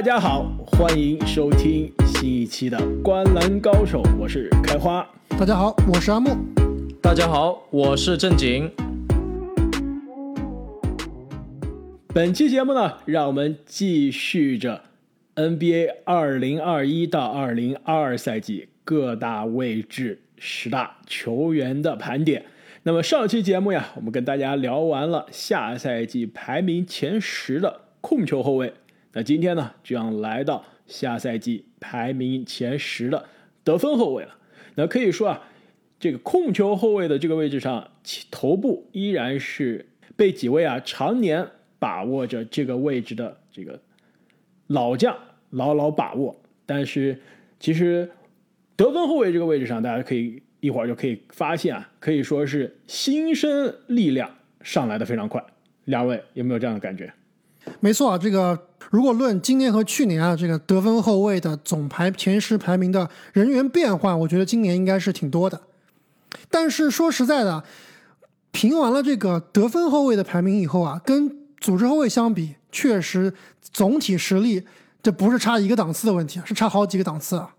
大家好，欢迎收听新一期的《观篮高手》，我是开花。大家好，我是阿木。大家好，我是正经。本期节目呢，让我们继续着 NBA 二零二一到二零二二赛季各大位置十大球员的盘点。那么上期节目呀，我们跟大家聊完了下赛季排名前十的控球后卫。那今天呢，就要来到下赛季排名前十的得分后卫了。那可以说啊，这个控球后卫的这个位置上，头部依然是被几位啊常年把握着这个位置的这个老将牢牢把握。但是其实得分后卫这个位置上，大家可以一会儿就可以发现啊，可以说是新生力量上来的非常快。两位有没有这样的感觉？没错啊，这个如果论今年和去年啊，这个得分后卫的总排前十排名的人员变换，我觉得今年应该是挺多的。但是说实在的，评完了这个得分后卫的排名以后啊，跟组织后卫相比，确实总体实力这不是差一个档次的问题，是差好几个档次啊。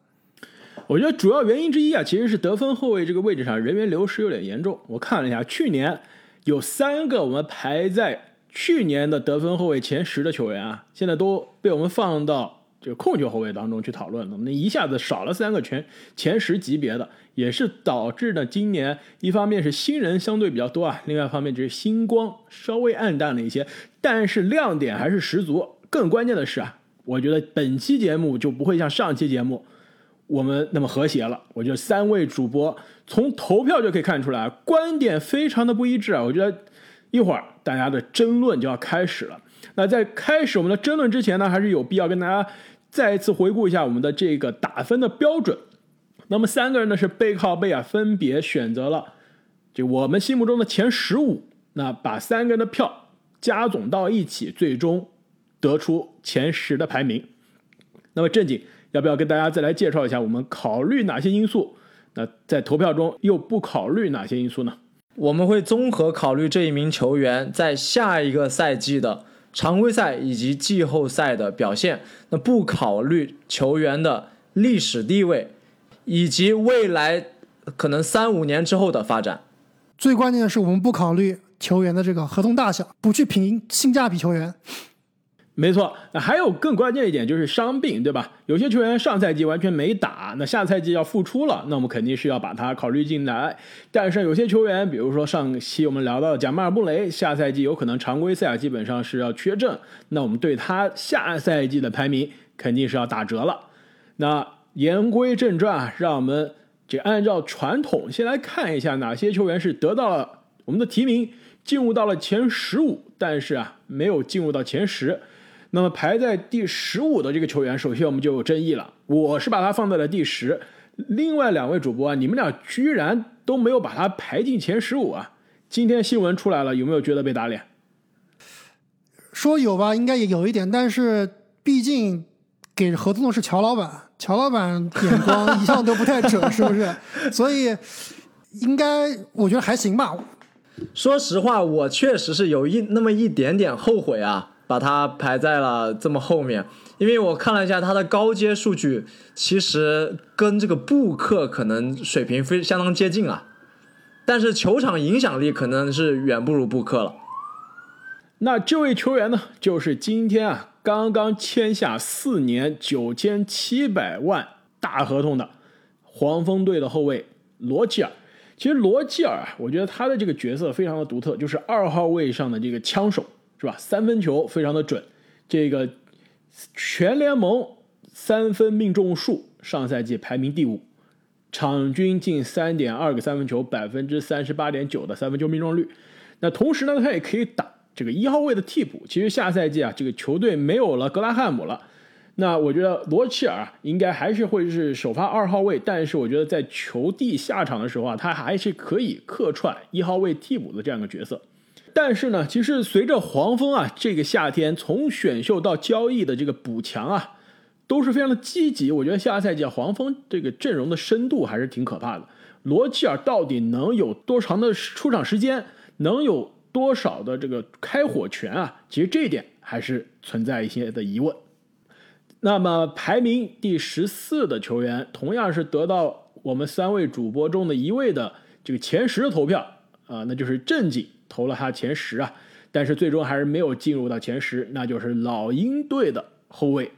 我觉得主要原因之一啊，其实是得分后卫这个位置上人员流失有点严重。我看了一下，去年有三个我们排在。去年的得分后卫前十的球员啊，现在都被我们放到这个控球后卫当中去讨论了。那一下子少了三个全前十级别的，也是导致呢今年一方面是新人相对比较多啊，另外一方面就是星光稍微暗淡了一些，但是亮点还是十足。更关键的是啊，我觉得本期节目就不会像上期节目我们那么和谐了。我觉得三位主播从投票就可以看出来，观点非常的不一致啊。我觉得。一会儿大家的争论就要开始了。那在开始我们的争论之前呢，还是有必要跟大家再一次回顾一下我们的这个打分的标准。那么三个人呢是背靠背啊，分别选择了就我们心目中的前十五。那把三个人的票加总到一起，最终得出前十的排名。那么正经要不要跟大家再来介绍一下我们考虑哪些因素？那在投票中又不考虑哪些因素呢？我们会综合考虑这一名球员在下一个赛季的常规赛以及季后赛的表现，那不考虑球员的历史地位以及未来可能三五年之后的发展。最关键的是，我们不考虑球员的这个合同大小，不去评性价比球员。没错，那还有更关键一点就是伤病，对吧？有些球员上赛季完全没打，那下赛季要复出了，那我们肯定是要把他考虑进来。但是有些球员，比如说上期我们聊到的贾马尔布雷，下赛季有可能常规赛基本上是要缺阵，那我们对他下赛季的排名肯定是要打折了。那言归正传，让我们就按照传统先来看一下哪些球员是得到了我们的提名，进入到了前十五，但是啊没有进入到前十。那么排在第十五的这个球员，首先我们就有争议了。我是把他放在了第十，另外两位主播啊，你们俩居然都没有把他排进前十五啊！今天新闻出来了，有没有觉得被打脸？说有吧，应该也有一点，但是毕竟给合同的是乔老板，乔老板眼光一向都不太准，是不是？所以应该我觉得还行吧。说实话，我确实是有一那么一点点后悔啊。把他排在了这么后面，因为我看了一下他的高阶数据，其实跟这个布克可能水平非相当接近啊，但是球场影响力可能是远不如布克了。那这位球员呢，就是今天啊刚刚签下四年九千七百万大合同的黄蜂队的后卫罗吉尔。其实罗吉尔啊，我觉得他的这个角色非常的独特，就是二号位上的这个枪手。是吧？三分球非常的准，这个全联盟三分命中数上赛季排名第五，场均近三点二个三分球，百分之三十八点九的三分球命中率。那同时呢，他也可以打这个一号位的替补。其实下赛季啊，这个球队没有了格拉汉姆了，那我觉得罗齐尔应该还是会是首发二号位，但是我觉得在球地下场的时候啊，他还是可以客串一号位替补的这样一个角色。但是呢，其实随着黄蜂啊这个夏天从选秀到交易的这个补强啊，都是非常的积极。我觉得下赛季黄蜂这个阵容的深度还是挺可怕的。罗齐尔到底能有多长的出场时间，能有多少的这个开火权啊？其实这一点还是存在一些的疑问。那么排名第十四的球员，同样是得到我们三位主播中的一位的这个前十的投票啊，那就是正经投了他前十啊，但是最终还是没有进入到前十，那就是老鹰队的后卫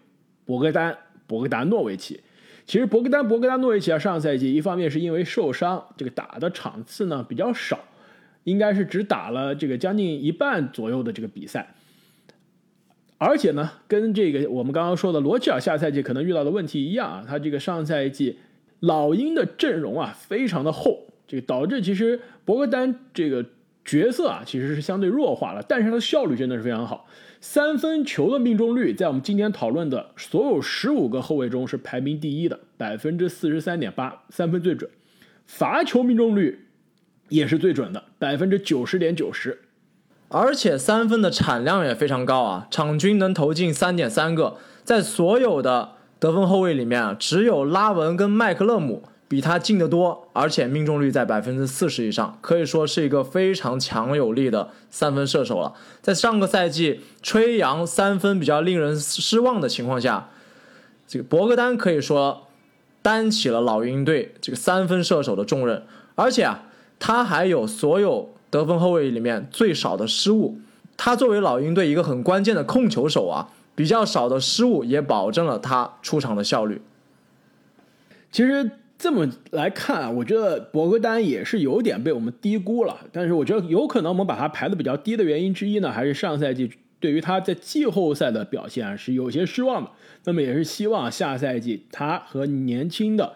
博格丹·博格达诺维奇。其实博格丹·博格达诺维奇啊，上赛季一方面是因为受伤，这个打的场次呢比较少，应该是只打了这个将近一半左右的这个比赛。而且呢，跟这个我们刚刚说的罗齐尔下赛季可能遇到的问题一样啊，他这个上赛季老鹰的阵容啊非常的厚，这个导致其实博格丹这个角色啊其实是相对弱化了，但是他的效率真的是非常好，三分球的命中率在我们今天讨论的所有十五个后卫中是排名第一的，百分之四十三点八，三分最准，罚球命中率也是最准的，百分之九十点九十。而且三分的产量也非常高啊，场均能投进三点三个，在所有的得分后卫里面啊，只有拉文跟麦克勒姆比他进得多，而且命中率在百分之四十以上，可以说是一个非常强有力的三分射手了。在上个赛季吹杨三分比较令人失望的情况下，这个博格丹可以说担起了老鹰队这个三分射手的重任，而且啊，他还有所有。得分后卫里面最少的失误，他作为老鹰队一个很关键的控球手啊，比较少的失误也保证了他出场的效率。其实这么来看啊，我觉得博格丹也是有点被我们低估了。但是我觉得有可能我们把他排的比较低的原因之一呢，还是上赛季对于他在季后赛的表现是有些失望的。那么也是希望下赛季他和年轻的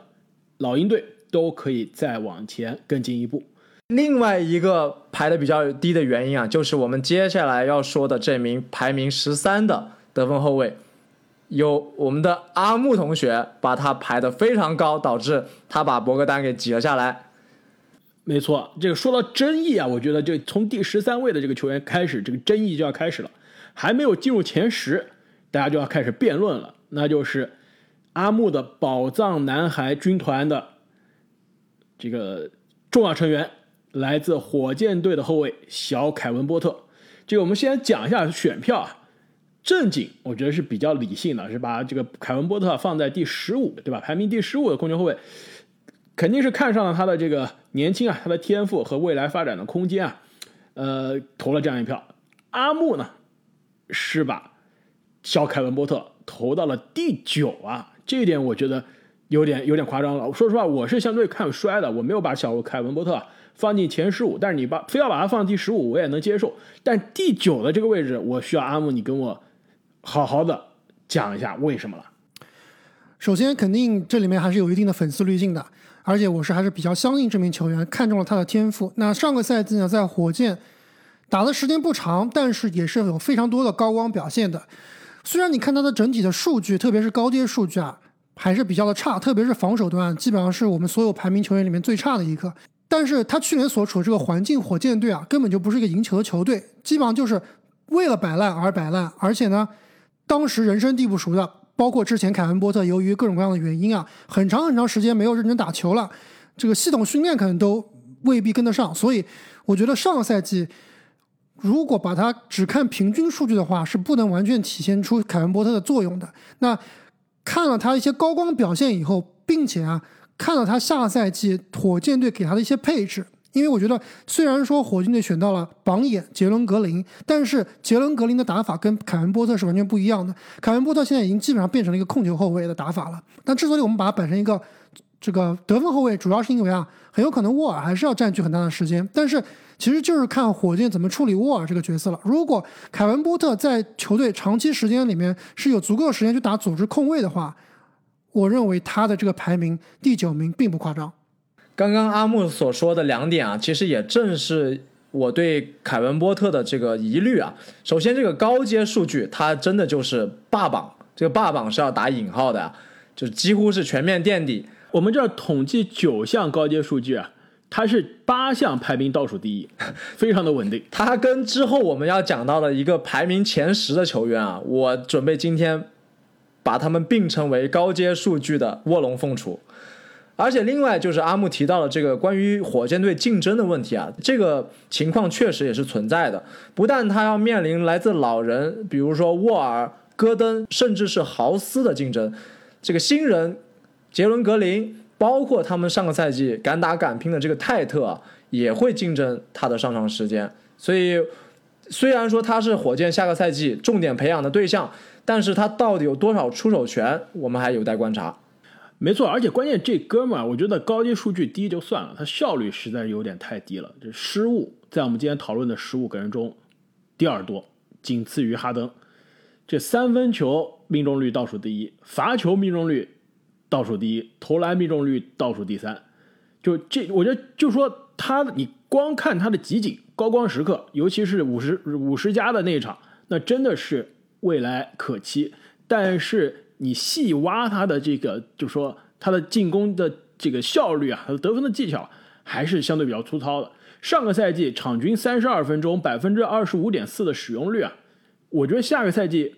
老鹰队都可以再往前更进一步。另外一个排的比较低的原因啊，就是我们接下来要说的这名排名十三的得分后卫，有我们的阿木同学把他排的非常高，导致他把博格丹给挤了下来。没错，这个说到争议啊，我觉得就从第十三位的这个球员开始，这个争议就要开始了。还没有进入前十，大家就要开始辩论了，那就是阿木的宝藏男孩军团的这个重要成员。来自火箭队的后卫小凯文波特，这个我们先讲一下选票啊。正经我觉得是比较理性的，是把这个凯文波特放在第十五，对吧？排名第十五的控球后卫，肯定是看上了他的这个年轻啊，他的天赋和未来发展的空间啊，呃，投了这样一票。阿木呢，是把小凯文波特投到了第九啊，这一点我觉得有点有点夸张了。说实话，我是相对看衰的，我没有把小凯文波特。放进前十五，但是你把非要把它放第十五，我也能接受。但第九的这个位置，我需要阿木你跟我好好的讲一下为什么了。首先，肯定这里面还是有一定的粉丝滤镜的，而且我是还是比较相信这名球员，看中了他的天赋。那上个赛季呢，在火箭打的时间不长，但是也是有非常多的高光表现的。虽然你看他的整体的数据，特别是高阶数据啊，还是比较的差，特别是防守端，基本上是我们所有排名球员里面最差的一个。但是他去年所处的这个环境，火箭队啊，根本就不是一个赢球的球队，基本上就是为了摆烂而摆烂。而且呢，当时人生地不熟的，包括之前凯文波特，由于各种各样的原因啊，很长很长时间没有认真打球了，这个系统训练可能都未必跟得上。所以我觉得上个赛季，如果把它只看平均数据的话，是不能完全体现出凯文波特的作用的。那看了他一些高光表现以后，并且啊。看了他下赛季火箭队给他的一些配置，因为我觉得虽然说火箭队选到了榜眼杰伦格林，但是杰伦格林的打法跟凯文波特是完全不一样的。凯文波特现在已经基本上变成了一个控球后卫的打法了。但之所以我们把它摆成一个这个得分后卫，主要是因为啊，很有可能沃尔还是要占据很大的时间。但是其实就是看火箭怎么处理沃尔这个角色了。如果凯文波特在球队长期时间里面是有足够的时间去打组织控卫的话，我认为他的这个排名第九名并不夸张。刚刚阿木所说的两点啊，其实也正是我对凯文波特的这个疑虑啊。首先，这个高阶数据，他真的就是霸榜，这个霸榜是要打引号的，就几乎是全面垫底。我们这儿统计九项高阶数据啊，他是八项排名倒数第一，非常的稳定。他跟之后我们要讲到的一个排名前十的球员啊，我准备今天。把他们并称为高阶数据的卧龙凤雏，而且另外就是阿木提到了这个关于火箭队竞争的问题啊，这个情况确实也是存在的。不但他要面临来自老人，比如说沃尔、戈登甚至是豪斯的竞争。这个新人杰伦格林，包括他们上个赛季敢打敢拼的这个泰特，也会竞争他的上场时间。所以，虽然说他是火箭下个赛季重点培养的对象，但是他到底有多少出手权，我们还有待观察。没错，而且关键这哥们儿，我觉得高阶数据低就算了，他效率实在是有点太低了。这失误在我们今天讨论的十五个人中第二多，仅次于哈登。这三分球命中率倒数第一，罚球命中率倒数第一，投篮命中率倒数第三。就这，我觉得就说他，你光看他的集锦高光时刻，尤其是五十五十加的那一场，那真的是未来可期。但是。你细挖他的这个，就说他的进攻的这个效率啊，他的得分的技巧还是相对比较粗糙的。上个赛季场均三十二分钟，百分之二十五点四的使用率啊，我觉得下个赛季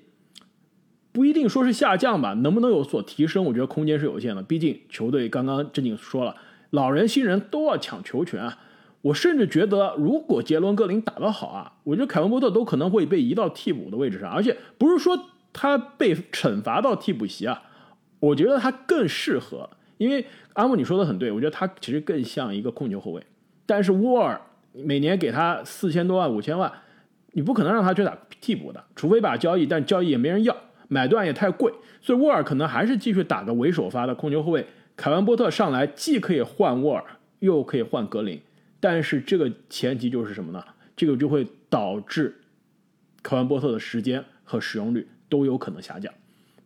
不一定说是下降吧，能不能有所提升？我觉得空间是有限的。毕竟球队刚刚正经说了，老人新人都要抢球权啊。我甚至觉得，如果杰伦格林打得好啊，我觉得凯文波特都可能会被移到替补的位置上，而且不是说。他被惩罚到替补席啊，我觉得他更适合，因为阿木你说的很对，我觉得他其实更像一个控球后卫。但是沃尔每年给他四千多万、五千万，你不可能让他去打替补的，除非把交易，但交易也没人要，买断也太贵，所以沃尔可能还是继续打个为首发的控球后卫。凯文波特上来既可以换沃尔，又可以换格林，但是这个前提就是什么呢？这个就会导致凯文波特的时间和使用率。都有可能下降，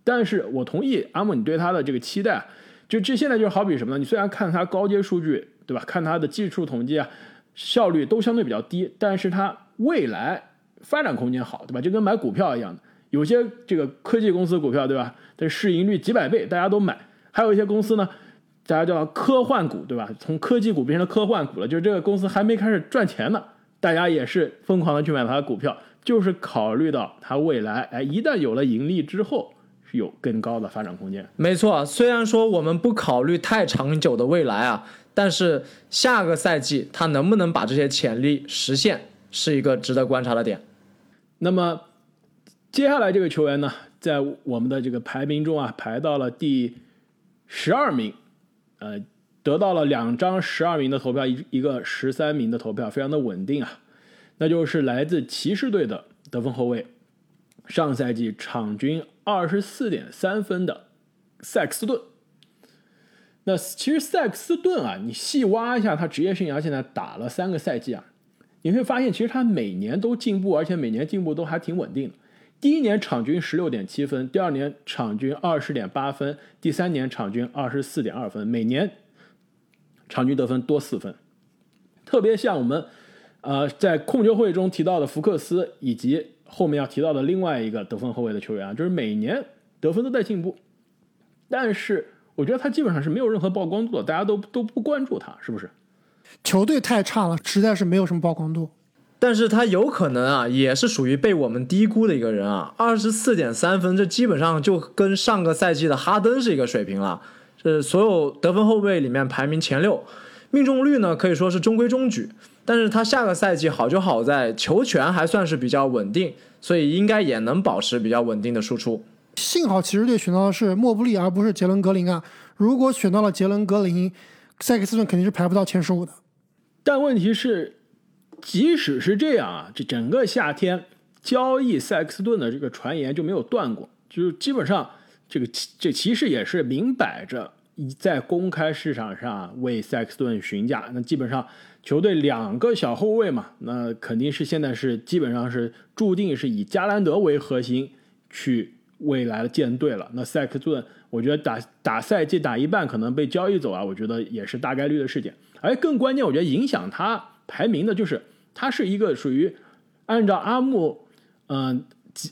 但是我同意阿木你对他的这个期待，就这现在就好比什么呢？你虽然看他高阶数据，对吧？看他的技术统计啊，效率都相对比较低，但是他未来发展空间好，对吧？就跟买股票一样的，有些这个科技公司股票，对吧？这市盈率几百倍，大家都买；还有一些公司呢，大家叫科幻股，对吧？从科技股变成了科幻股了，就是这个公司还没开始赚钱呢，大家也是疯狂的去买它的股票。就是考虑到他未来，哎，一旦有了盈利之后，是有更高的发展空间。没错，虽然说我们不考虑太长久的未来啊，但是下个赛季他能不能把这些潜力实现，是一个值得观察的点。那么接下来这个球员呢，在我们的这个排名中啊，排到了第十二名，呃，得到了两张十二名的投票，一一个十三名的投票，非常的稳定啊。那就是来自骑士队的得分后卫，上赛季场均二十四点三分的塞克斯顿。那其实塞克斯顿啊，你细挖一下他职业生涯，现在打了三个赛季啊，你会发现其实他每年都进步，而且每年进步都还挺稳定的。第一年场均十六点七分，第二年场均二十点八分，第三年场均二十四点二分，每年场均得分多四分，特别像我们。呃，在控球会中提到的福克斯，以及后面要提到的另外一个得分后卫的球员啊，就是每年得分都在进步，但是我觉得他基本上是没有任何曝光度的，大家都都不关注他，是不是？球队太差了，实在是没有什么曝光度。但是他有可能啊，也是属于被我们低估的一个人啊，二十四点三分，这基本上就跟上个赛季的哈登是一个水平了，是所有得分后卫里面排名前六，命中率呢可以说是中规中矩。但是他下个赛季好就好在球权还算是比较稳定，所以应该也能保持比较稳定的输出。幸好骑士队选到的是莫布利而不是杰伦格林啊！如果选到了杰伦格林，塞克斯顿肯定是排不到前十五的。但问题是，即使是这样啊，这整个夏天交易塞克斯顿的这个传言就没有断过，就是基本上这个这骑士也是明摆着在公开市场上为塞克斯顿询价，那基本上。球队两个小后卫嘛，那肯定是现在是基本上是注定是以加兰德为核心去未来的建队了。那塞克斯顿，我觉得打打赛季打一半可能被交易走啊，我觉得也是大概率的事件。而更关键，我觉得影响他排名的就是他是一个属于按照阿木嗯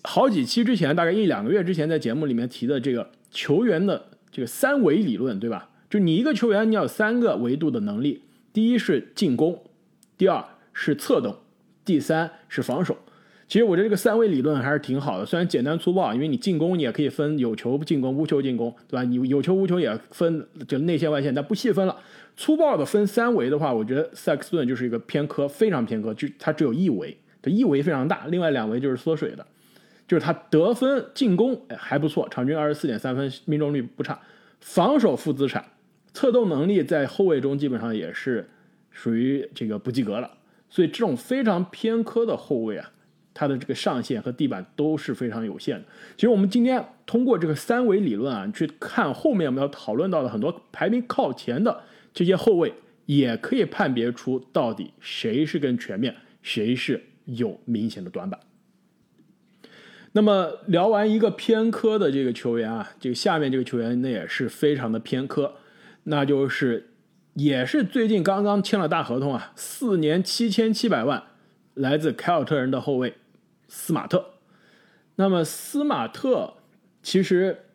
好几期之前，大概一两个月之前在节目里面提的这个球员的这个三维理论，对吧？就你一个球员你要有三个维度的能力。第一是进攻，第二是策动，第三是防守。其实我觉得这个三维理论还是挺好的，虽然简单粗暴，因为你进攻你也可以分有球进攻、无球进攻，对吧？你有球无球也分，就内线外线，但不细分了。粗暴的分三维的话，我觉得塞克斯顿就是一个偏科，非常偏科，就它只有一维，的一维非常大，另外两维就是缩水的。就是他得分、进攻哎还不错，场均二十四点三分，命中率不差，防守负资产，策动能力在后卫中基本上也是属于这个不及格了。所以这种非常偏科的后卫啊，他的这个上限和地板都是非常有限的。其实我们今天通过这个三维理论啊，去看后面我们要讨论到的很多排名靠前的这些后卫，也可以判别出到底谁是更全面，谁是有明显的短板。那么聊完一个偏科的这个球员啊，这个下面这个球员那也是非常的偏科，那就是也是最近刚刚签了大合同啊，四年七千七百万，来自凯尔特人的后卫斯马特。那么斯马特其实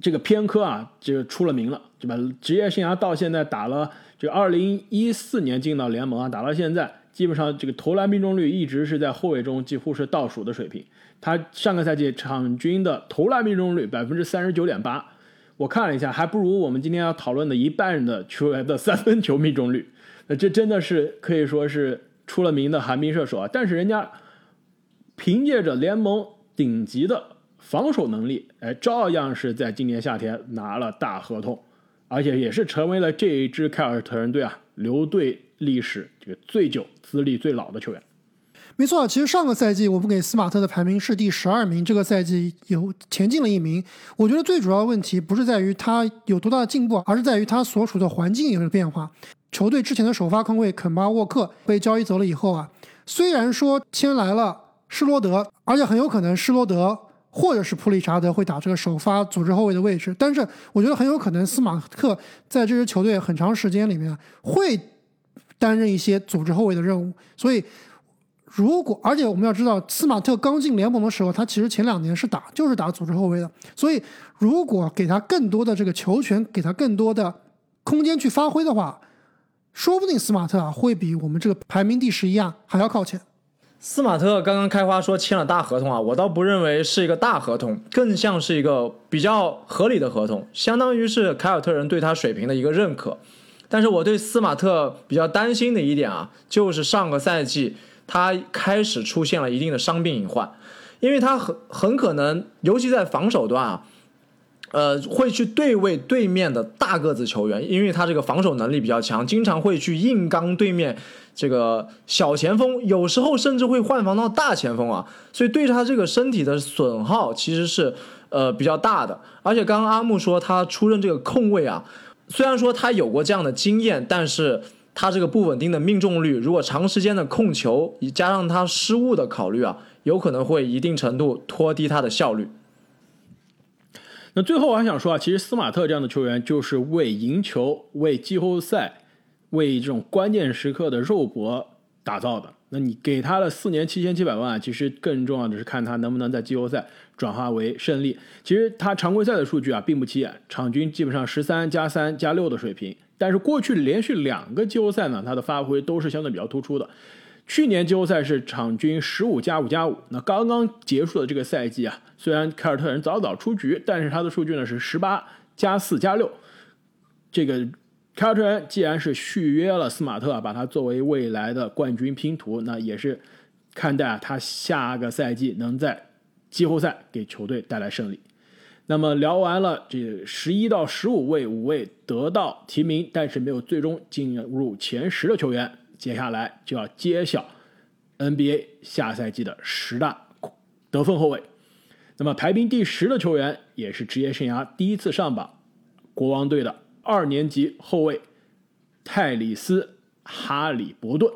这个偏科啊，就出了名了，对吧？职业生涯到现在打了，就二零一四年进到联盟啊，打到现在，基本上这个投篮命中率一直是在后卫中几乎是倒数的水平。他上个赛季场均的投篮命中率百分之三十九点八，我看了一下，还不如我们今天要讨论的一半的球员的三分球命中率。那这真的是可以说是出了名的寒冰射手啊！但是人家凭借着联盟顶级的防守能力，哎，照样是在今年夏天拿了大合同，而且也是成为了这一支凯尔特人队啊留队历史这个最久、资历最老的球员。没错，其实上个赛季我们给斯马特的排名是第十二名，这个赛季有前进了一名。我觉得最主要的问题不是在于他有多大的进步，而是在于他所处的环境有了变化。球队之前的首发控卫肯巴沃克被交易走了以后啊，虽然说签来了施罗德，而且很有可能施罗德或者是普里查德会打这个首发组织后卫的位置，但是我觉得很有可能斯马特在这支球队很长时间里面会担任一些组织后卫的任务，所以。如果，而且我们要知道，斯马特刚进联盟的时候，他其实前两年是打就是打组织后卫的。所以，如果给他更多的这个球权，给他更多的空间去发挥的话，说不定斯马特啊会比我们这个排名第十一啊还要靠前。斯马特刚刚开花说签了大合同啊，我倒不认为是一个大合同，更像是一个比较合理的合同，相当于是凯尔特人对他水平的一个认可。但是我对斯马特比较担心的一点啊，就是上个赛季。他开始出现了一定的伤病隐患，因为他很很可能，尤其在防守端啊，呃，会去对位对面的大个子球员，因为他这个防守能力比较强，经常会去硬刚对面这个小前锋，有时候甚至会换防到大前锋啊，所以对他这个身体的损耗其实是呃比较大的。而且刚刚阿木说他出任这个控卫啊，虽然说他有过这样的经验，但是。他这个不稳定的命中率，如果长时间的控球，加上他失误的考虑啊，有可能会一定程度拖低他的效率。那最后我还想说啊，其实斯马特这样的球员就是为赢球、为季后赛、为这种关键时刻的肉搏打造的。那你给他的四年七千七百万，其实更重要的是看他能不能在季后赛转化为胜利。其实他常规赛的数据啊并不起眼，场均基本上十三加三加六的水平。但是过去连续两个季后赛呢，他的发挥都是相对比较突出的。去年季后赛是场均十五加五加五，那刚刚结束的这个赛季啊，虽然凯尔特人早早出局，但是他的数据呢是十八加四加六。这个凯尔特人既然是续约了斯马特，把他作为未来的冠军拼图，那也是看待啊他下个赛季能在季后赛给球队带来胜利。那么聊完了这十一到十五位五位得到提名，但是没有最终进入前十的球员，接下来就要揭晓 NBA 下赛季的十大得分后卫。那么排名第十的球员，也是职业生涯第一次上榜，国王队的二年级后卫泰里斯·哈里伯顿。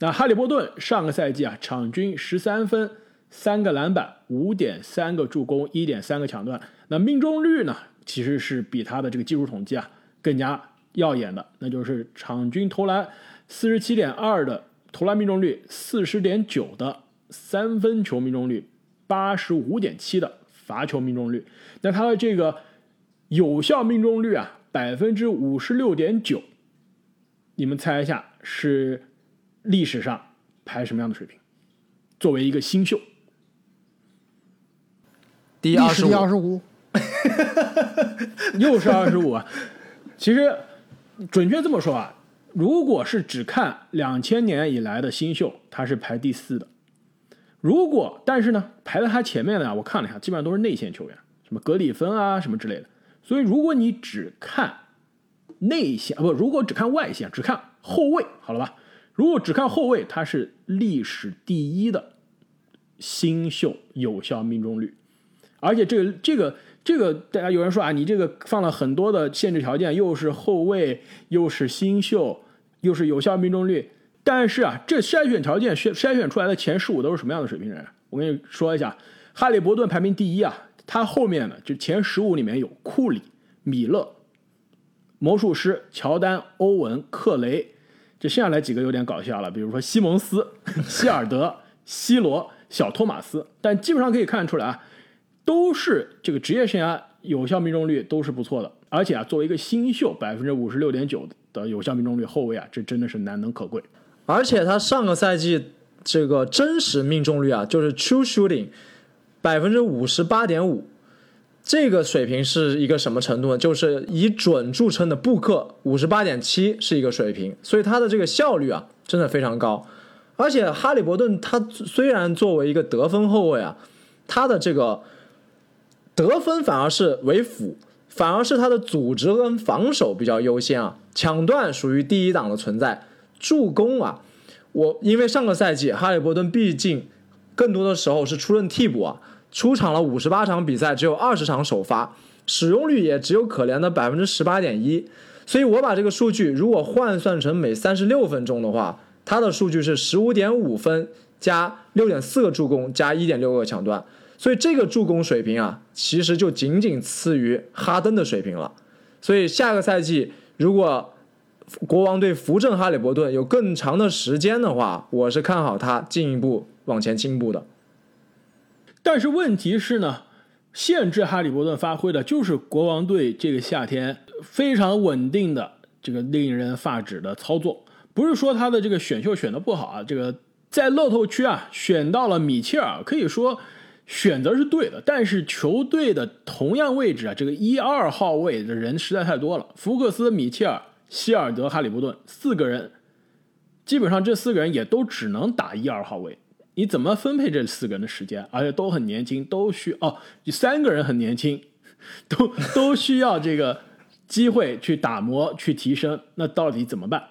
那哈利伯顿上个赛季啊，场均十三分。三个篮板，五点三个助攻，一点三个抢断。那命中率呢？其实是比他的这个技术统计啊更加耀眼的，那就是场均投篮四十七点二的投篮命中率，四十点九的三分球命中率，八十五点七的罚球命中率。那他的这个有效命中率啊，百分之五十六点九。你们猜一下，是历史上排什么样的水平？作为一个新秀。第二十五，又是二十五啊。其实，准确这么说啊，如果是只看两千年以来的新秀，他是排第四的；如果但是呢，排在他前面的啊，我看了一下，基本上都是内线球员，什么格里芬啊什么之类的。所以如果你只看内线，不，如果只看外线，只看后卫，好了吧？如果只看后卫，他是历史第一的新秀有效命中率，而且这个这个这个，大家有人说啊，你这个放了很多的限制条件，又是后卫，又是新秀，又是有效命中率，但是啊，这筛选条件筛筛选出来的前十五都是什么样的水平人？我跟你说一下，哈利伯顿排名第一啊，他后面呢就前十五里面有库里、米勒、魔术师、乔丹、欧文、克雷。这剩下来几个有点搞笑了，比如说西蒙斯、希尔德、西罗、小托马斯，但基本上可以看出来啊，都是这个职业生涯有效命中率都是不错的，而且啊，作为一个新秀，百分之五十六点九的有效命中率后卫啊，这真的是难能可贵。而且他上个赛季这个真实命中率啊，就是 true shooting 百分之五十八点五。这个水平是一个什么程度呢？就是以准著称的布克五十八点七是一个水平，所以他的这个效率啊真的非常高。而且哈利伯顿他虽然作为一个得分后卫啊，他的这个得分反而是为辅，反而是他的组织跟防守比较优先啊，抢断属于第一档的存在，助攻啊，我因为上个赛季哈利伯顿毕竟更多的时候是出任替补啊。出场了五十八场比赛，只有二十场首发，使用率也只有可怜的百分之十八点一。所以我把这个数据如果换算成每三十六分钟的话，他的数据是十五点五分加六点四个助攻加一点六个抢断。所以这个助攻水平啊，其实就仅仅次于哈登的水平了。所以下个赛季如果国王队扶正哈利伯顿有更长的时间的话，我是看好他进一步往前进步的。但是问题是呢，限制哈利伯顿发挥的就是国王队这个夏天非常稳定的这个令人发指的操作。不是说他的这个选秀选的不好啊，这个在乐透区啊选到了米切尔，可以说选择是对的。但是球队的同样位置啊，这个一二号位的人实在太多了，福克斯、米切尔、希尔德、哈利伯顿四个人，基本上这四个人也都只能打一二号位。你怎么分配这四个人的时间？而且都很年轻，都需哦，三个人很年轻，都都需要这个机会去打磨、去提升。那到底怎么办？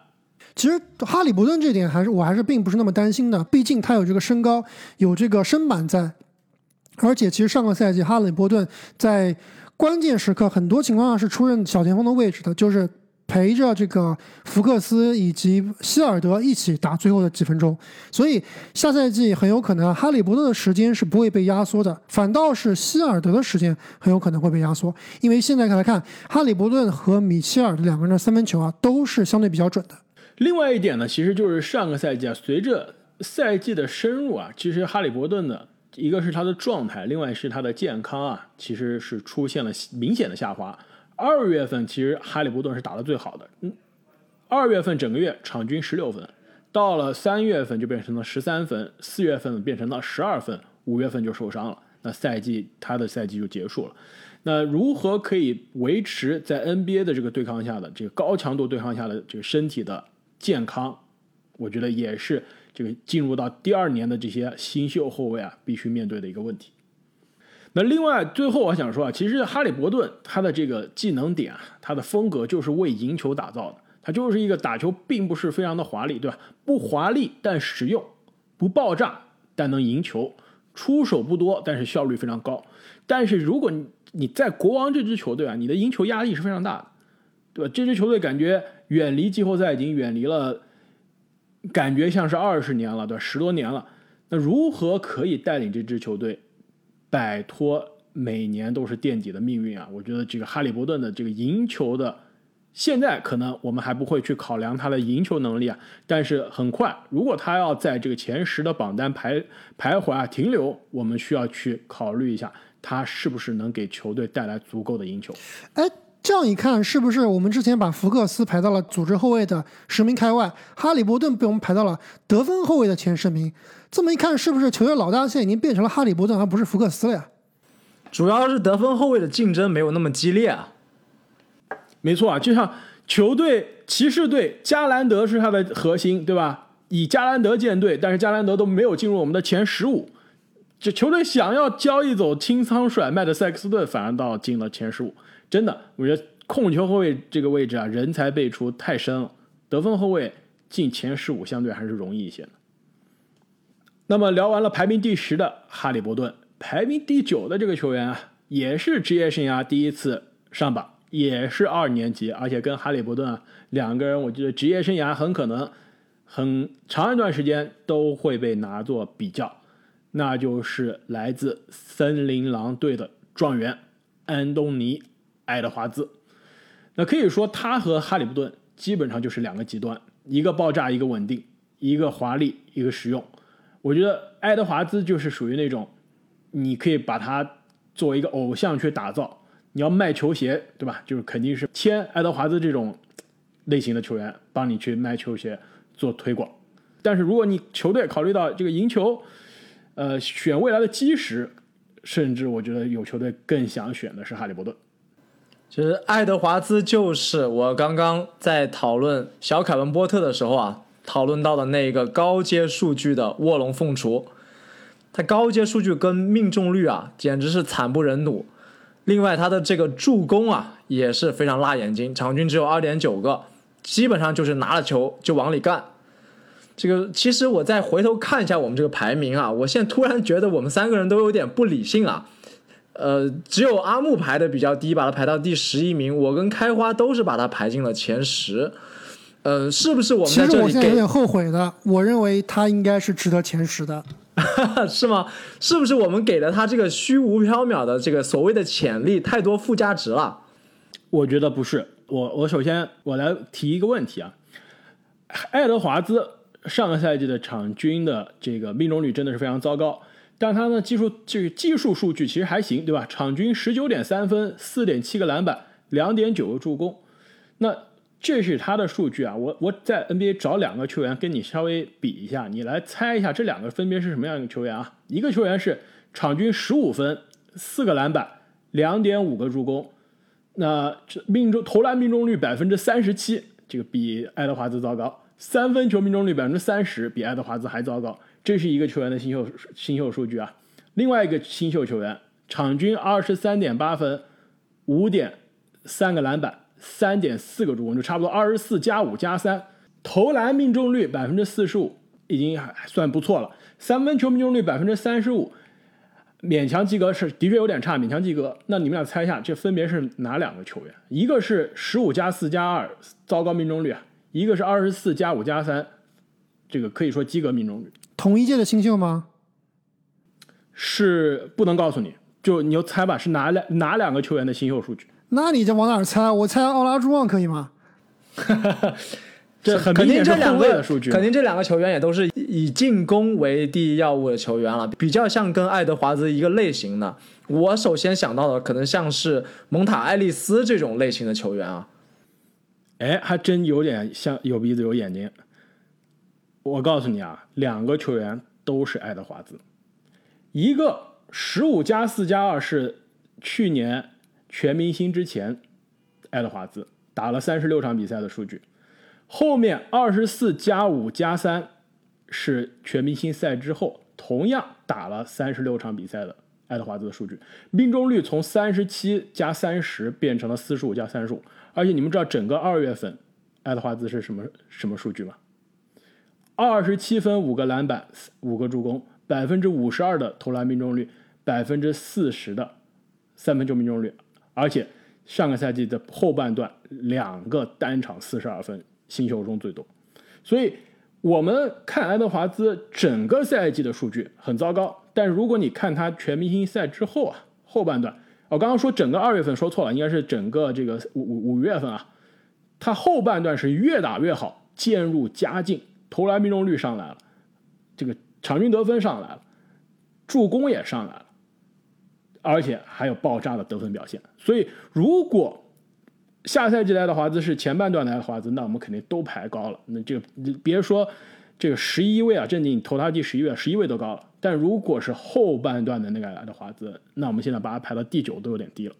其实哈利伯顿这点还是我还是并不是那么担心的，毕竟他有这个身高，有这个身板在，而且其实上个赛季哈利伯顿在关键时刻很多情况下是出任小前锋的位置的，就是。陪着这个福克斯以及希尔德一起打最后的几分钟，所以下赛季很有可能哈利伯顿的时间是不会被压缩的，反倒是希尔德的时间很有可能会被压缩，因为现在来看，哈利伯顿和米切尔的两个人的三分球啊都是相对比较准的。另外一点呢，其实就是上个赛季啊，随着赛季的深入啊，其实哈利伯顿的一个是他的状态，另外是他的健康啊，其实是出现了明显的下滑。二月份其实哈利伯顿是打的最好的，嗯，二月份整个月场均十六分，到了三月份就变成了十三分，四月份变成了十二分，五月份就受伤了，那赛季他的赛季就结束了。那如何可以维持在 NBA 的这个对抗下的这个高强度对抗下的这个身体的健康？我觉得也是这个进入到第二年的这些新秀后卫啊必须面对的一个问题。那另外，最后我想说啊，其实哈利伯顿他的这个技能点啊，他的风格就是为赢球打造的。他就是一个打球并不是非常的华丽，对吧？不华丽但实用，不爆炸但能赢球，出手不多但是效率非常高。但是如果你你在国王这支球队啊，你的赢球压力是非常大的，对吧？这支球队感觉远离季后赛已经远离了，感觉像是二十年了，对吧？十多年了。那如何可以带领这支球队？摆脱每年都是垫底的命运啊！我觉得这个哈利伯顿的这个赢球的，现在可能我们还不会去考量他的赢球能力啊，但是很快，如果他要在这个前十的榜单徘徘徊啊停留，我们需要去考虑一下他是不是能给球队带来足够的赢球。哎，这样一看，是不是我们之前把福克斯排到了组织后卫的十名开外，哈利伯顿被我们排到了得分后卫的前十名？这么一看，是不是球队老大现在已经变成了哈利伯顿，而不是福克斯了呀？主要是得分后卫的竞争没有那么激烈啊。没错啊，就像球队骑士队，加兰德是他的核心，对吧？以加兰德建队，但是加兰德都没有进入我们的前十五。这球队想要交易走清仓甩卖的塞克斯顿，反而到进了前十五。真的，我觉得控球后卫这个位置啊，人才辈出，太深了。得分后卫进前十五相对还是容易一些的。那么聊完了排名第十的哈利伯顿，排名第九的这个球员啊，也是职业生涯第一次上榜，也是二年级，而且跟哈利伯顿啊两个人，我觉得职业生涯很可能很长一段时间都会被拿作比较，那就是来自森林狼队的状元安东尼·爱德华兹。那可以说他和哈利伯顿基本上就是两个极端，一个爆炸，一个稳定，一个华丽，一个实用。我觉得爱德华兹就是属于那种，你可以把他作为一个偶像去打造。你要卖球鞋，对吧？就是肯定是签爱德华兹这种类型的球员，帮你去卖球鞋做推广。但是如果你球队考虑到这个赢球，呃，选未来的基石，甚至我觉得有球队更想选的是哈利伯顿。其实爱德华兹就是我刚刚在讨论小凯文波特的时候啊。讨论到的那个高阶数据的卧龙凤雏，他高阶数据跟命中率啊，简直是惨不忍睹。另外，他的这个助攻啊，也是非常辣眼睛，场均只有二点九个，基本上就是拿了球就往里干。这个其实我再回头看一下我们这个排名啊，我现在突然觉得我们三个人都有点不理性啊。呃，只有阿木排的比较低，把他排到第十一名，我跟开花都是把他排进了前十。呃，是不是我们？其实我现在有点后悔的。我认为他应该是值得前十的，是吗？是不是我们给了他这个虚无缥缈的这个所谓的潜力太多附加值了？我觉得不是。我我首先我来提一个问题啊，爱德华兹上个赛季的场均的这个命中率真的是非常糟糕，但他呢技术这个技术数据其实还行，对吧？场均十九点三分，四点七个篮板，两点九个助攻，那。这是他的数据啊，我我在 NBA 找两个球员跟你稍微比一下，你来猜一下这两个分别是什么样一个球员啊？一个球员是场均十五分、四个篮板、两点五个助攻，那这命中投篮命中率百分之三十七，这个比爱德华兹糟糕；三分球命中率百分之三十，比爱德华兹还糟糕。这是一个球员的新秀新秀数据啊。另外一个新秀球员场均二十三点八分、五点三个篮板。三点四个助攻就差不多二十四加五加三，投篮命中率百分之四十五，已经还算不错了。三分球命中率百分之三十五，勉强及格是的确有点差，勉强及格。那你们俩猜一下，这分别是哪两个球员？一个是十五加四加二，糟糕命中率啊；一个是二十四加五加三，这个可以说及格命中率。同一届的新秀吗？是不能告诉你，就你就猜吧，是哪两哪两个球员的新秀数据？那你就往哪儿猜？我猜奥拉朱旺可以吗？这很肯定这两个数据，肯定这两个球员也都是以进攻为第一要务的球员了，比较像跟爱德华兹一个类型的。我首先想到的可能像是蒙塔爱丽丝这种类型的球员啊。哎，还真有点像，有鼻子有眼睛。我告诉你啊，两个球员都是爱德华兹，一个十五加四加二是去年。全明星之前，爱德华兹打了三十六场比赛的数据，后面二十四加五加三是全明星赛之后同样打了三十六场比赛的爱德华兹的数据，命中率从三十七加三十变成了四十五加三十五，而且你们知道整个二月份爱德华兹是什么什么数据吗？二十七分五个篮板五个助攻，百分之五十二的投篮命中率，百分之四十的三分球命中率。而且上个赛季的后半段，两个单场四十二分，新秀中最多。所以，我们看爱德华兹整个赛季的数据很糟糕。但如果你看他全明星赛之后啊，后半段，我刚刚说整个二月份说错了，应该是整个这个五五五月份啊，他后半段是越打越好，渐入佳境，投篮命中率上来了，这个场均得分上来了，助攻也上来了。而且还有爆炸的得分表现，所以如果下赛季来的华兹是前半段来的华兹，那我们肯定都排高了。那这个别说这个十一位啊，正经投他第十一位，十一位都高了。但如果是后半段的那个爱德华兹，那我们现在把他排到第九都有点低了。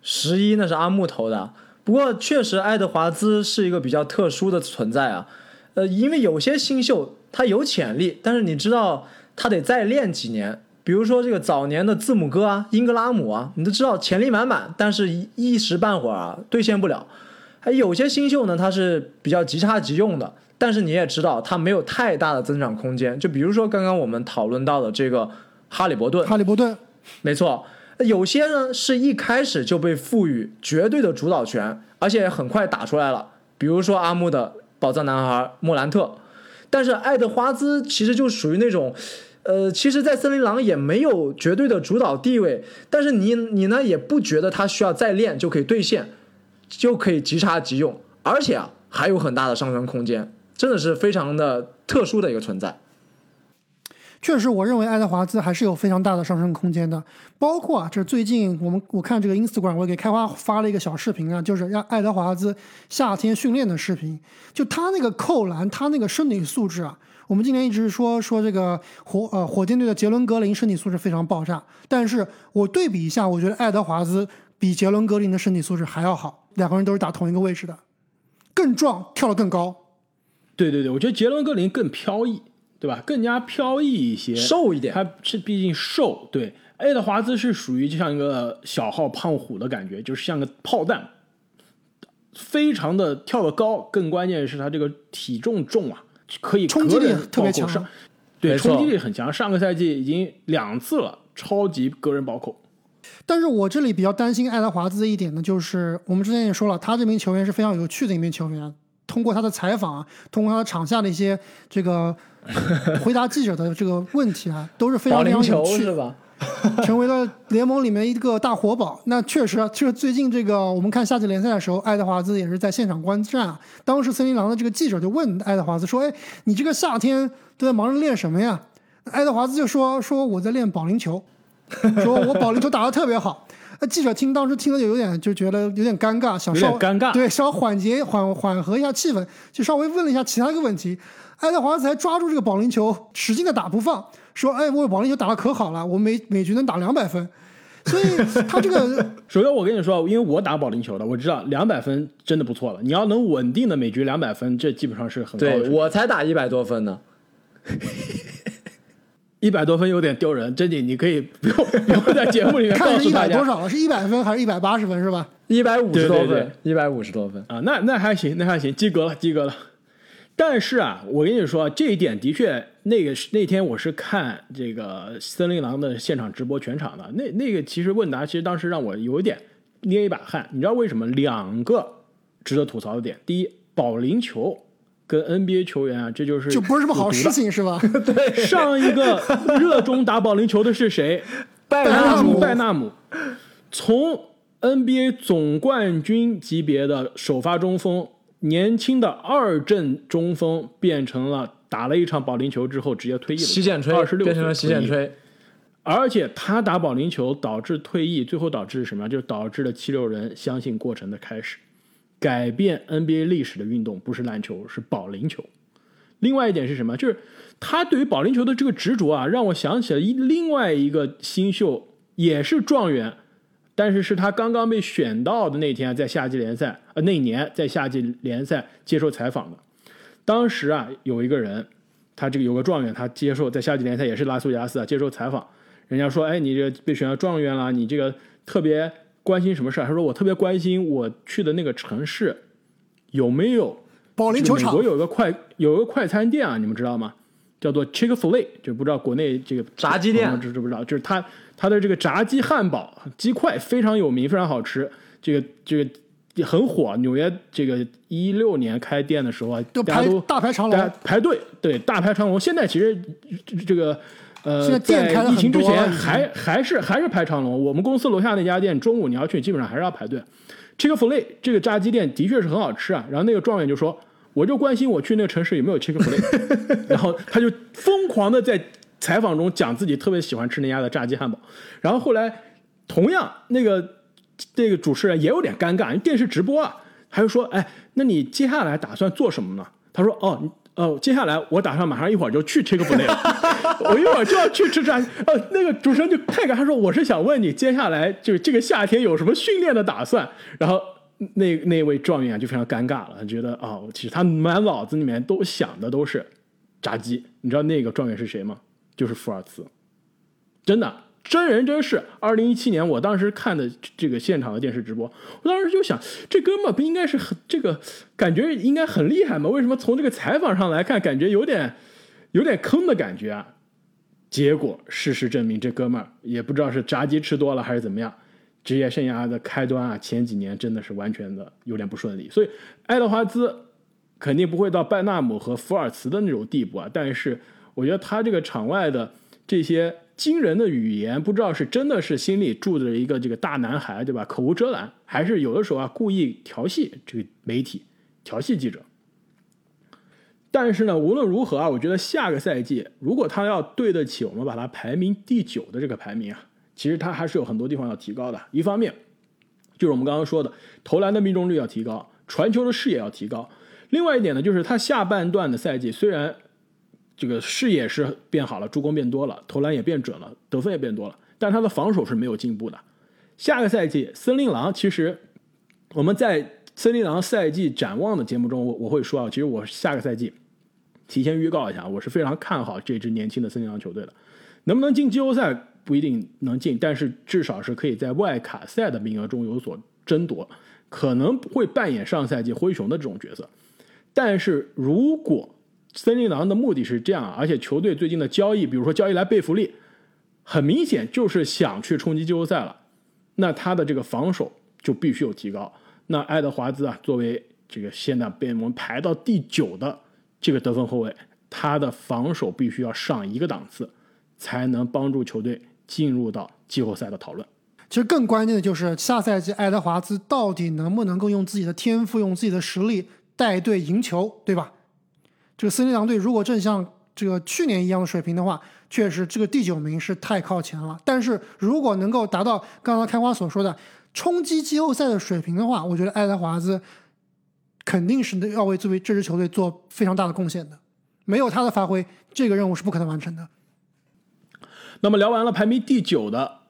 十一那是阿木投的，不过确实爱德华兹是一个比较特殊的存在啊。呃，因为有些新秀他有潜力，但是你知道。他得再练几年。比如说这个早年的字母哥啊、英格拉姆啊，你都知道潜力满满，但是一时半会儿啊兑现不了。还有些新秀呢，他是比较即插即用的，但是你也知道他没有太大的增长空间。就比如说刚刚我们讨论到的这个哈利伯顿，哈利伯顿，没错，有些呢是一开始就被赋予绝对的主导权，而且很快打出来了。比如说阿木的宝藏男孩莫兰特，但是爱德华兹其实就属于那种，呃，其实，在森林狼也没有绝对的主导地位，但是你你呢也不觉得他需要再练就可以兑现，就可以即插即用，而且啊还有很大的上升空间，真的是非常的特殊的一个存在。确实，我认为爱德华兹还是有非常大的上升空间的。包括啊，这最近我们我看这个 Instagram，我给开花发了一个小视频啊，就是让爱德华兹夏天训练的视频。就他那个扣篮，他那个身体素质啊，我们今年一直说说这个火呃火箭队的杰伦格林身体素质非常爆炸，但是我对比一下，我觉得爱德华兹比杰伦格林的身体素质还要好，两个人都是打同一个位置的，更壮，跳得更高。对对对，我觉得杰伦格林更飘逸。对吧？更加飘逸一些，瘦一点。他是毕竟瘦，对。爱德华兹是属于就像一个小号胖虎的感觉，就是像个炮弹，非常的跳得高。更关键是他这个体重重啊，可以冲击力特别强。对，冲击力很强。上个赛季已经两次了，超级个人暴扣。但是我这里比较担心爱德华兹的一点呢，就是我们之前也说了，他这名球员是非常有趣的一名球员。通过他的采访，通过他场下的一些这个 回答记者的这个问题啊，都是非常非常有趣，是吧？成为了联盟里面一个大活宝。那确实，就是最近这个我们看夏季联赛的时候，爱德华兹也是在现场观战啊。当时森林狼的这个记者就问爱德华兹说：“哎，你这个夏天都在忙着练什么呀？”爱德华兹就说：“说我在练保龄球，说我保龄球打得特别好。”那记者听当时听了就有点就觉得有点尴尬，想稍尴尬，对，稍缓解缓缓和一下气氛，就稍微问了一下其他一个问题。爱德华兹还抓住这个保龄球，使劲的打不放，说：“哎，我保龄球打的可好了，我每每局能打两百分。”所以他这个，首先我跟你说，因为我打保龄球的，我知道两百分真的不错了。你要能稳定的每局两百分，这基本上是很高的。对我才打一百多分呢。一百多分有点丢人，真的，你可以不用不用在节目里面 告诉大家多少了，是一百分还是一百八十分是吧？一百五十多分，一百五十多分啊，那那还行，那还行，及格了，及格了。但是啊，我跟你说，这一点的确，那个那天我是看这个森林狼的现场直播全场的，那那个其实问答，其实当时让我有一点捏一把汗。你知道为什么？两个值得吐槽的点，第一，保龄球。跟 NBA 球员啊，这就是就不是什么好事情，是吧？对，上一个热衷打保龄球的是谁？拜纳姆。拜纳姆，从 NBA 总冠军级别的首发中锋，年轻的二阵中锋，变成了打了一场保龄球之后直接退役了。洗剪吹，二十六变成了洗剪吹。而且他打保龄球导致退役，最后导致什么？就导致了七六人相信过程的开始。改变 NBA 历史的运动不是篮球，是保龄球。另外一点是什么？就是他对于保龄球的这个执着啊，让我想起了一另外一个新秀，也是状元，但是是他刚刚被选到的那天，在夏季联赛呃那年在夏季联赛接受采访的。当时啊，有一个人，他这个有个状元，他接受在夏季联赛也是拉斯维加斯啊接受采访，人家说：“哎，你这被选到状元了，你这个特别。”关心什么事儿他说我特别关心我去的那个城市有没有保龄球场。美国有一个快有一个快餐店啊，你们知道吗？叫做 Chick Fil A，就不知道国内这个炸鸡店知知不知道？就是它它的这个炸鸡汉堡鸡块非常有名，非常好吃。这个这个也很火。纽约这个一六年开店的时候啊，大家都大排长龙排队，对大排长龙。现在其实这个。呃，在疫情之前还还是还是排长龙。我们公司楼下那家店，中午你要去，基本上还是要排队。Chick Fil A 这个炸鸡店的确是很好吃啊。然后那个状元就说：“我就关心我去那个城市有没有 Chick Fil A。”然后他就疯狂的在采访中讲自己特别喜欢吃那家的炸鸡汉堡。然后后来同样那个这个主持人也有点尴尬，因为电视直播啊，他就说：“哎，那你接下来打算做什么呢？”他说：“哦。”哦，接下来我打算马上一会儿就去吃个 f 了，我一会儿就要去吃炸。呃，那个主持人就太感，他说我是想问你，接下来就是这个夏天有什么训练的打算？然后那那位状元就非常尴尬了，觉得哦，其实他满脑子里面都想的都是炸鸡。你知道那个状元是谁吗？就是福尔茨，真的。真人真事，二零一七年我当时看的这个现场的电视直播，我当时就想，这哥们不应该是很这个感觉应该很厉害吗？为什么从这个采访上来看，感觉有点有点坑的感觉啊？结果事实证明，这哥们儿也不知道是炸鸡吃多了还是怎么样，职业生涯的开端啊，前几年真的是完全的有点不顺利。所以爱德华兹肯定不会到拜纳姆和福尔茨的那种地步啊，但是我觉得他这个场外的这些。惊人的语言，不知道是真的是心里住着一个这个大男孩，对吧？口无遮拦，还是有的时候啊故意调戏这个媒体，调戏记者。但是呢，无论如何啊，我觉得下个赛季如果他要对得起我们把他排名第九的这个排名啊，其实他还是有很多地方要提高的。一方面就是我们刚刚说的投篮的命中率要提高，传球的视野要提高。另外一点呢，就是他下半段的赛季虽然。这个视野是变好了，助攻变多了，投篮也变准了，得分也变多了，但他的防守是没有进步的。下个赛季，森林狼其实我们在森林狼赛季展望的节目中，我我会说啊，其实我下个赛季提前预告一下，我是非常看好这支年轻的森林狼球队的。能不能进季后赛不一定能进，但是至少是可以在外卡赛的名额中有所争夺，可能会扮演上赛季灰熊的这种角色。但是如果森林狼的目的是这样，而且球队最近的交易，比如说交易来贝弗利，很明显就是想去冲击季后赛了。那他的这个防守就必须有提高。那爱德华兹啊，作为这个现在被我们排到第九的这个得分后卫，他的防守必须要上一个档次，才能帮助球队进入到季后赛的讨论。其实更关键的就是下赛季爱德华兹到底能不能够用自己的天赋、用自己的实力带队赢球，对吧？这个森林狼队如果正像这个去年一样的水平的话，确实这个第九名是太靠前了。但是如果能够达到刚刚开花所说的冲击季后赛的水平的话，我觉得爱德华兹肯定是要为作为这支球队做非常大的贡献的。没有他的发挥，这个任务是不可能完成的。那么聊完了排名第九的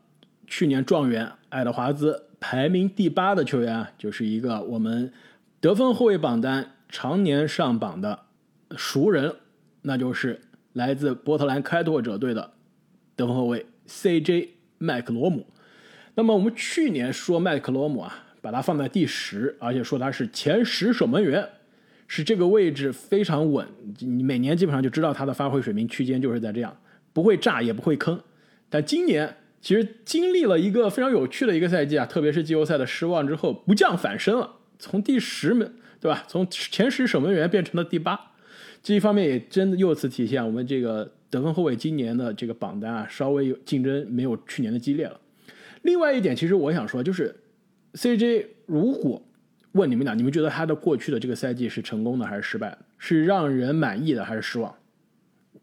去年状元爱德华兹，排名第八的球员，就是一个我们得分后卫榜单常年上榜的。熟人，那就是来自波特兰开拓者队的得分后卫 CJ 麦克罗姆。那么我们去年说麦克罗姆啊，把他放在第十，而且说他是前十守门员，是这个位置非常稳。你每年基本上就知道他的发挥水平区间就是在这样，不会炸也不会坑。但今年其实经历了一个非常有趣的一个赛季啊，特别是季后赛的失望之后，不降反升了，从第十门对吧？从前十守门员变成了第八。这一方面也真的又次体现我们这个得分后卫今年的这个榜单啊，稍微有竞争没有去年的激烈了。另外一点，其实我想说，就是 CJ 如果问你们俩，你们觉得他的过去的这个赛季是成功的还是失败的？是让人满意的还是失望？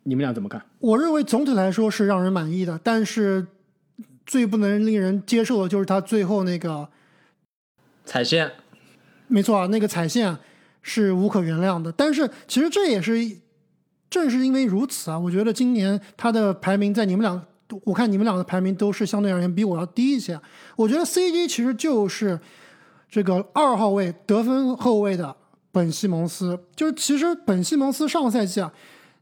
你们俩怎么看？我认为总体来说是让人满意的，但是最不能令人接受的就是他最后那个踩线。没错啊，那个踩线。是无可原谅的，但是其实这也是正是因为如此啊，我觉得今年他的排名在你们俩，我看你们俩的排名都是相对而言比我要低一些。我觉得 CJ 其实就是这个二号位得分后卫的本西蒙斯，就是其实本西蒙斯上个赛季啊，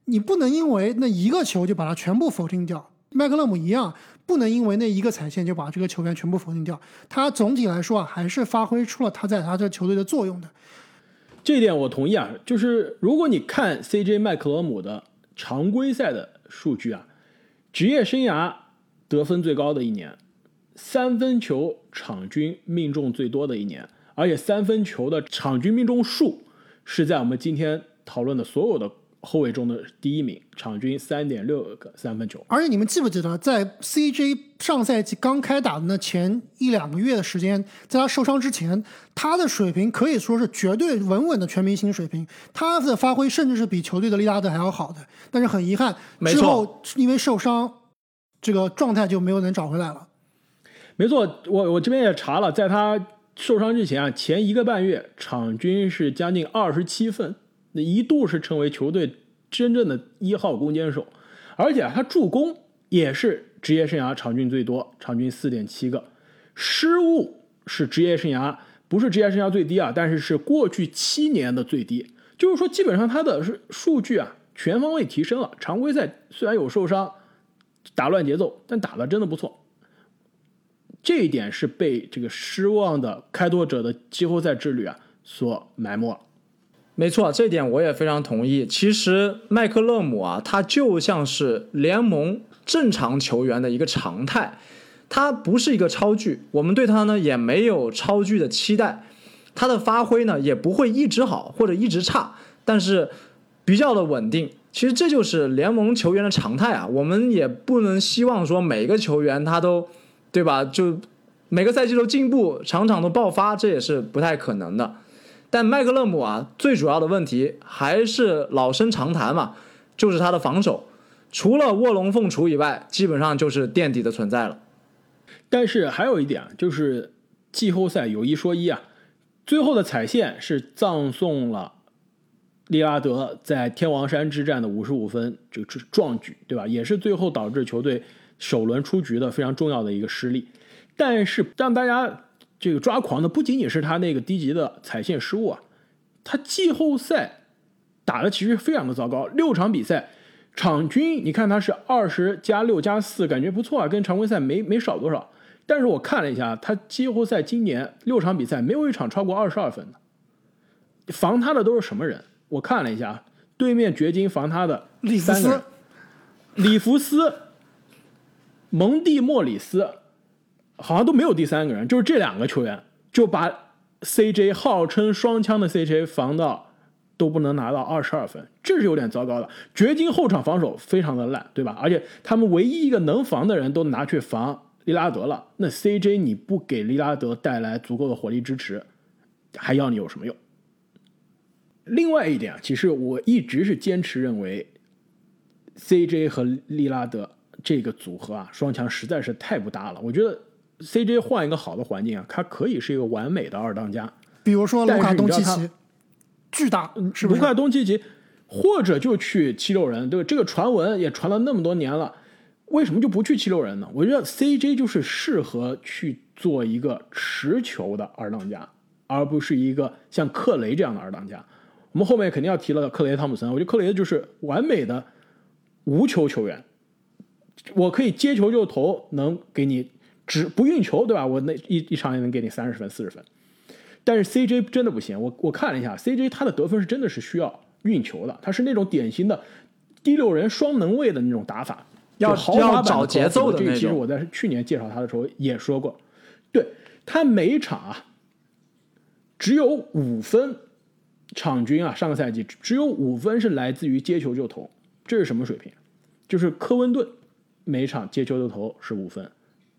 你不能因为那一个球就把它全部否定掉，麦克勒姆一样不能因为那一个踩线就把这个球员全部否定掉，他总体来说啊还是发挥出了他在他这球队的作用的。这点我同意啊，就是如果你看 CJ 麦克罗姆的常规赛的数据啊，职业生涯得分最高的一年，三分球场均命中最多的一年，而且三分球的场均命中数是在我们今天讨论的所有的。后卫中的第一名，场均三点六个三分球。而且你们记不记得，在 CJ 上赛季刚开打的那前一两个月的时间，在他受伤之前，他的水平可以说是绝对稳稳的全明星水平。他的发挥甚至是比球队的利拉德还要好的。但是很遗憾，之后因为受伤，这个状态就没有能找回来了。没错，我我这边也查了，在他受伤之前啊，前一个半月场均是将近二十七分。那一度是成为球队真正的一号攻坚手，而且他助攻也是职业生涯场均最多，场均四点七个。失误是职业生涯不是职业生涯最低啊，但是是过去七年的最低。就是说，基本上他的数据啊全方位提升了。常规赛虽然有受伤，打乱节奏，但打的真的不错。这一点是被这个失望的开拓者的季后赛之旅啊所埋没了。没错，这点我也非常同意。其实麦克勒姆啊，他就像是联盟正常球员的一个常态，他不是一个超巨，我们对他呢也没有超巨的期待，他的发挥呢也不会一直好或者一直差，但是比较的稳定。其实这就是联盟球员的常态啊，我们也不能希望说每个球员他都，对吧？就每个赛季都进步，场场都爆发，这也是不太可能的。但麦克勒姆啊，最主要的问题还是老生常谈嘛，就是他的防守，除了卧龙凤雏以外，基本上就是垫底的存在了。但是还有一点，就是季后赛有一说一啊，最后的彩线是葬送了利拉德在天王山之战的五十五分这个壮举，对吧？也是最后导致球队首轮出局的非常重要的一个失利。但是让大家。这个抓狂的不仅仅是他那个低级的踩线失误啊，他季后赛打的其实非常的糟糕，六场比赛场均你看他是二十加六加四，感觉不错啊，跟常规赛没没少多少。但是我看了一下，他季后赛今年六场比赛没有一场超过二十二分的，防他的都是什么人？我看了一下，对面掘金防他的里弗斯、里弗斯、蒙蒂莫里斯。好像都没有第三个人，就是这两个球员就把 CJ 号称双枪的 CJ 防到都不能拿到二十二分，这是有点糟糕的。掘金后场防守非常的烂，对吧？而且他们唯一一个能防的人都拿去防利拉德了，那 CJ 你不给利拉德带来足够的火力支持，还要你有什么用？另外一点啊，其实我一直是坚持认为，CJ 和利拉德这个组合啊，双枪实在是太不搭了，我觉得。CJ 换一个好的环境啊，他可以是一个完美的二当家。比如说卢卡东契奇，巨大，是卢卡东契奇，或者就去七六人，对这个传闻也传了那么多年了，为什么就不去七六人呢？我觉得 CJ 就是适合去做一个持球的二当家，而不是一个像克雷这样的二当家。我们后面肯定要提了克雷汤普森，我觉得克雷就是完美的无球球员，我可以接球就投，能给你。只不运球，对吧？我那一一场也能给你三十分、四十分。但是 CJ 真的不行，我我看了一下，CJ 他的得分是真的是需要运球的，他是那种典型的第六人双能位的那种打法，要要找节奏的这个其实我在去年介绍他的时候也说过，对他每一场啊只有五分场均啊，上个赛季只有五分是来自于接球就投，这是什么水平？就是科温顿每场接球就投是五分。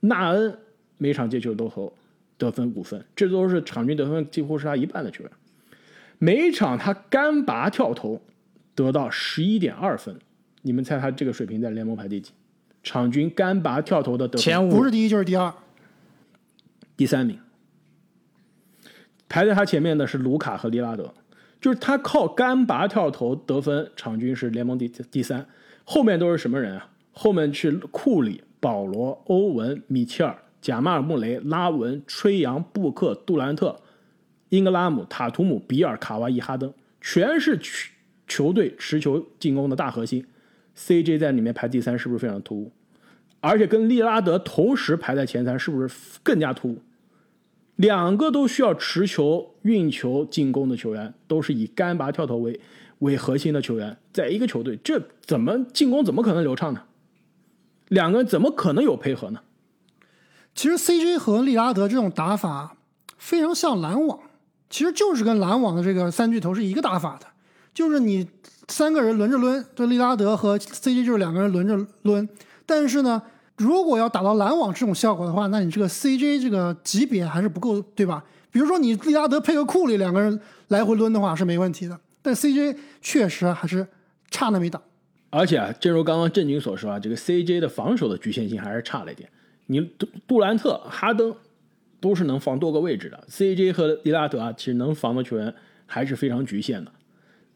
纳恩每场接球都投得分五分，这都是场均得分几乎是他一半的球员。每场他干拔跳投得到十一点二分，你们猜他这个水平在联盟排第几？场均干拔跳投的得分前五不是第一就是第二，第三名。排在他前面的是卢卡和利拉德，就是他靠干拔跳投得分场均是联盟第第三，后面都是什么人啊？后面是库里。保罗、欧文、米切尔、贾马尔·穆雷、拉文、吹杨、布克、杜兰特、英格拉姆、塔图姆、比尔、卡哇伊、哈登，全是球球队持球进攻的大核心。CJ 在里面排第三，是不是非常突兀？而且跟利拉德同时排在前三，是不是更加突兀？两个都需要持球、运球进攻的球员，都是以干拔跳投为为核心的球员，在一个球队，这怎么进攻怎么可能流畅呢？两个人怎么可能有配合呢？其实 CJ 和利拉德这种打法非常像篮网，其实就是跟篮网的这个三巨头是一个打法的，就是你三个人轮着抡，这利拉德和 CJ 就是两个人轮着抡。但是呢，如果要打到篮网这种效果的话，那你这个 CJ 这个级别还是不够，对吧？比如说你利拉德配合库里两个人来回抡的话是没问题的，但 CJ 确实还是差那么一档。而且啊，正如刚刚郑军所说啊，这个 CJ 的防守的局限性还是差了一点。你杜杜兰特、哈登都是能防多个位置的，CJ 和利拉德啊，其实能防的球员还是非常局限的。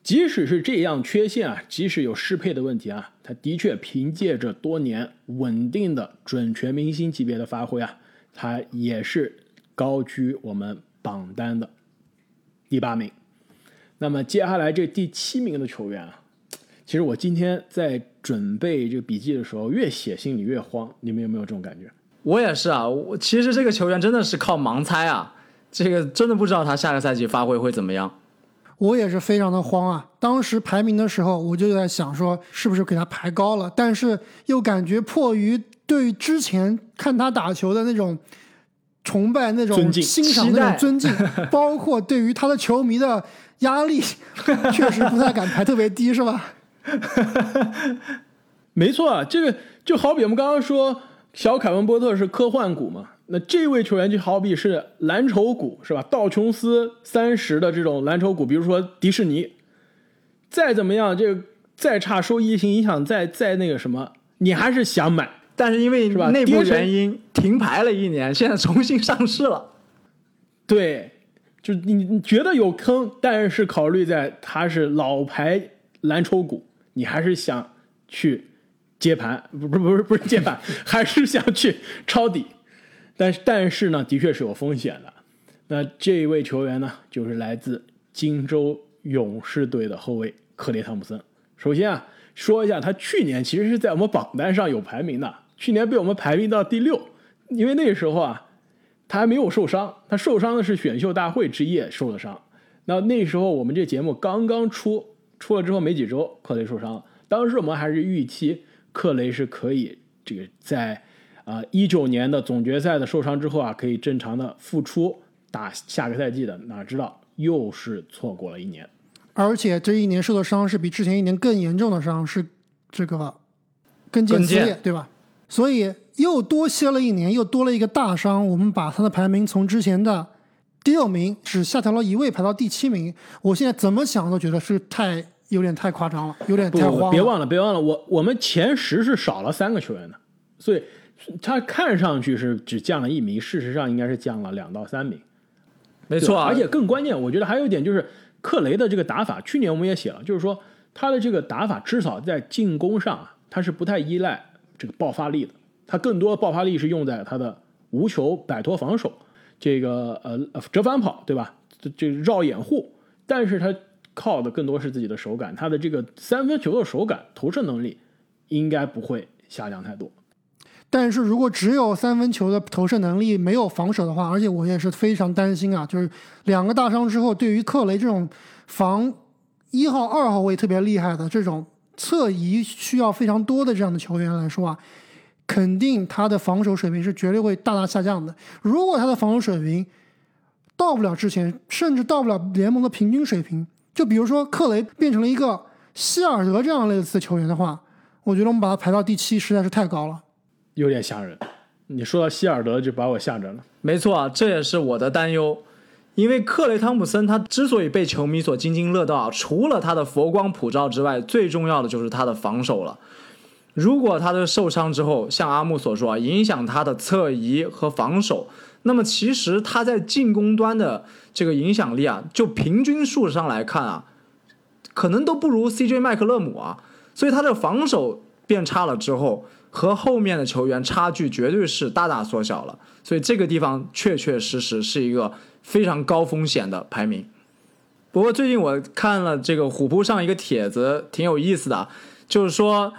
即使是这样缺陷啊，即使有适配的问题啊，他的确凭借着多年稳定的准全明星级别的发挥啊，他也是高居我们榜单的第八名。那么接下来这第七名的球员啊。其实我今天在准备这个笔记的时候，越写心里越慌。你们有没有这种感觉？我也是啊，我其实这个球员真的是靠盲猜啊，这个真的不知道他下个赛季发挥会怎么样。我也是非常的慌啊！当时排名的时候，我就在想说，是不是给他排高了？但是又感觉迫于对之前看他打球的那种崇拜、那种尊敬欣赏、那种尊敬，包括对于他的球迷的压力，确实不太敢排特别低，是吧？没错啊，这个就好比我们刚刚说小凯文波特是科幻股嘛，那这位球员就好比是蓝筹股是吧？道琼斯三十的这种蓝筹股，比如说迪士尼，再怎么样，这个再差受疫情影响再再那个什么，你还是想买。但是因为是吧内部原因停牌了一年，现在重新上市了。对，就你你觉得有坑，但是考虑在它是老牌蓝筹股，你还是想去接盘，不不不是不是接盘，还是想去抄底。但是但是呢，的确是有风险的。那这一位球员呢，就是来自金州勇士队的后卫克雷汤普森。首先啊，说一下他去年其实是在我们榜单上有排名的，去年被我们排名到第六，因为那时候啊，他还没有受伤，他受伤的是选秀大会之夜受的伤。那那时候我们这节目刚刚出，出了之后没几周，克雷受伤了。当时我们还是预期克雷是可以这个在啊一九年的总决赛的受伤之后啊，可以正常的复出打下个赛季的。哪知道又是错过了一年。而且这一年受的伤是比之前一年更严重的伤，是这个跟腱撕裂，对吧？所以又多歇了一年，又多了一个大伤。我们把他的排名从之前的第六名只下调了一位，排到第七名。我现在怎么想都觉得是太有点太夸张了，有点太慌了。别忘了，别忘了，我我们前十是少了三个球员的，所以他看上去是只降了一名，事实上应该是降了两到三名。没错啊，而且更关键，我觉得还有一点就是克雷的这个打法，去年我们也写了，就是说他的这个打法至少在进攻上啊，他是不太依赖这个爆发力的，他更多爆发力是用在他的无球摆脱防守，这个呃折返跑，对吧？这这绕掩护，但是他靠的更多是自己的手感，他的这个三分球的手感、投射能力应该不会下降太多。但是如果只有三分球的投射能力，没有防守的话，而且我也是非常担心啊，就是两个大伤之后，对于克雷这种防一号、二号位特别厉害的这种侧移需要非常多的这样的球员来说啊，肯定他的防守水平是绝对会大大下降的。如果他的防守水平到不了之前，甚至到不了联盟的平均水平，就比如说克雷变成了一个希尔德这样类似的球员的话，我觉得我们把他排到第七实在是太高了。有点吓人，你说到希尔德就把我吓着了。没错啊，这也是我的担忧。因为克雷汤普森他之所以被球迷所津津乐道啊，除了他的佛光普照之外，最重要的就是他的防守了。如果他的受伤之后，像阿木所说啊，影响他的侧移和防守，那么其实他在进攻端的这个影响力啊，就平均数上来看啊，可能都不如 CJ 麦克勒姆啊。所以他的防守变差了之后，和后面的球员差距绝对是大大缩小了。所以这个地方确确实实是一个非常高风险的排名。不过最近我看了这个虎扑上一个帖子，挺有意思的，就是说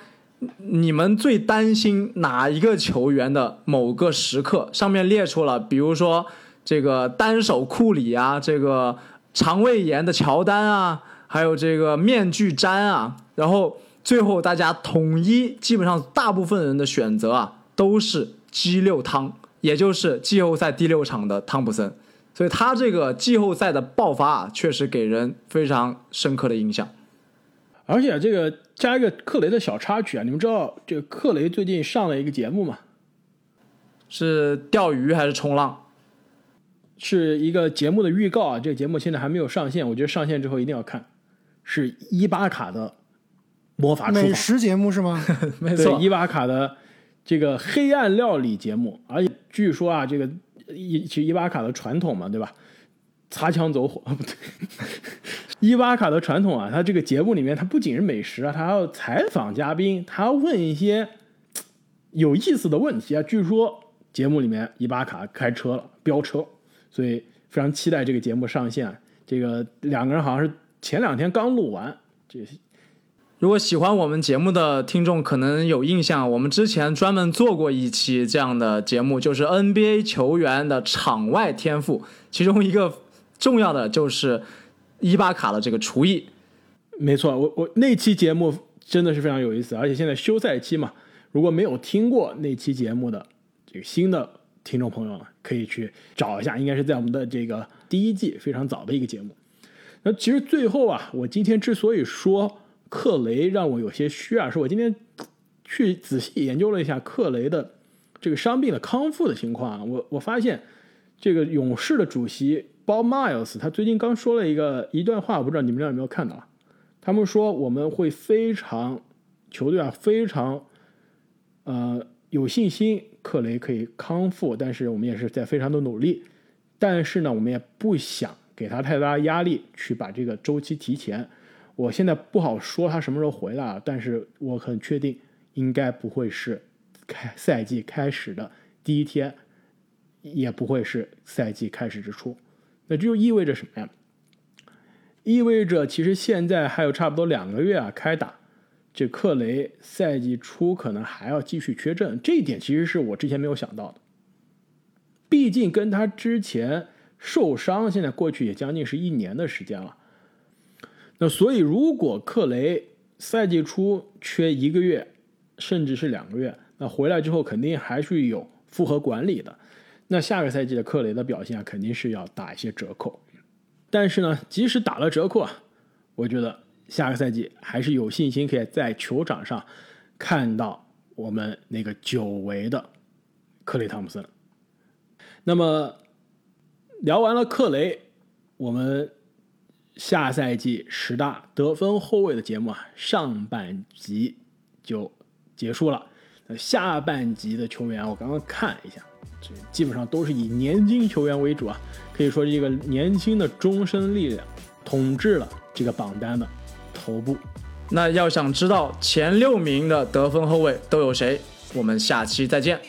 你们最担心哪一个球员的某个时刻？上面列出了，比如说这个单手库里啊，这个肠胃炎的乔丹啊，还有这个面具詹啊，然后最后大家统一，基本上大部分人的选择啊都是 G 六汤，也就是季后赛第六场的汤普森。所以他这个季后赛的爆发啊，确实给人非常深刻的印象。而且这个加一个克雷的小插曲啊，你们知道这个克雷最近上了一个节目吗？是钓鱼还是冲浪？是一个节目的预告啊，这个节目现在还没有上线，我觉得上线之后一定要看。是伊巴卡的魔法，美食节目是吗？没错伊巴卡的这个黑暗料理节目，而且据说啊，这个伊其实伊巴卡的传统嘛，对吧？擦枪走火啊 不对，伊巴卡的传统啊，他这个节目里面，他不仅是美食啊，他还要采访嘉宾，他要问一些有意思的问题啊。据说节目里面伊巴卡开车了，飙车，所以非常期待这个节目上线。这个两个人好像是前两天刚录完，这如果喜欢我们节目的听众可能有印象，我们之前专门做过一期这样的节目，就是 NBA 球员的场外天赋，其中一个重要的就是伊巴卡的这个厨艺。没错，我我那期节目真的是非常有意思，而且现在休赛期嘛，如果没有听过那期节目的这个新的听众朋友呢，可以去找一下，应该是在我们的这个第一季非常早的一个节目。那其实最后啊，我今天之所以说。克雷让我有些虚啊，是我今天去仔细研究了一下克雷的这个伤病的康复的情况啊，我我发现这个勇士的主席 Bob Miles 他最近刚说了一个一段话，我不知道你们俩有没有看到？他们说我们会非常球队啊非常呃有信心克雷可以康复，但是我们也是在非常的努力，但是呢，我们也不想给他太大压力去把这个周期提前。我现在不好说他什么时候回来啊，但是我很确定，应该不会是开赛季开始的第一天，也不会是赛季开始之初。那这就意味着什么呀？意味着其实现在还有差不多两个月啊，开打，这克雷赛季初可能还要继续缺阵，这一点其实是我之前没有想到的。毕竟跟他之前受伤，现在过去也将近是一年的时间了。那所以，如果克雷赛季初缺一个月，甚至是两个月，那回来之后肯定还是有复合管理的。那下个赛季的克雷的表现啊，肯定是要打一些折扣。但是呢，即使打了折扣啊，我觉得下个赛季还是有信心可以在球场上看到我们那个久违的克雷汤普森。那么聊完了克雷，我们。下赛季十大得分后卫的节目啊，上半集就结束了。那下半集的球员，我刚刚看了一下，基本上都是以年轻球员为主啊，可以说是一个年轻的终身力量统治了这个榜单的头部。那要想知道前六名的得分后卫都有谁，我们下期再见。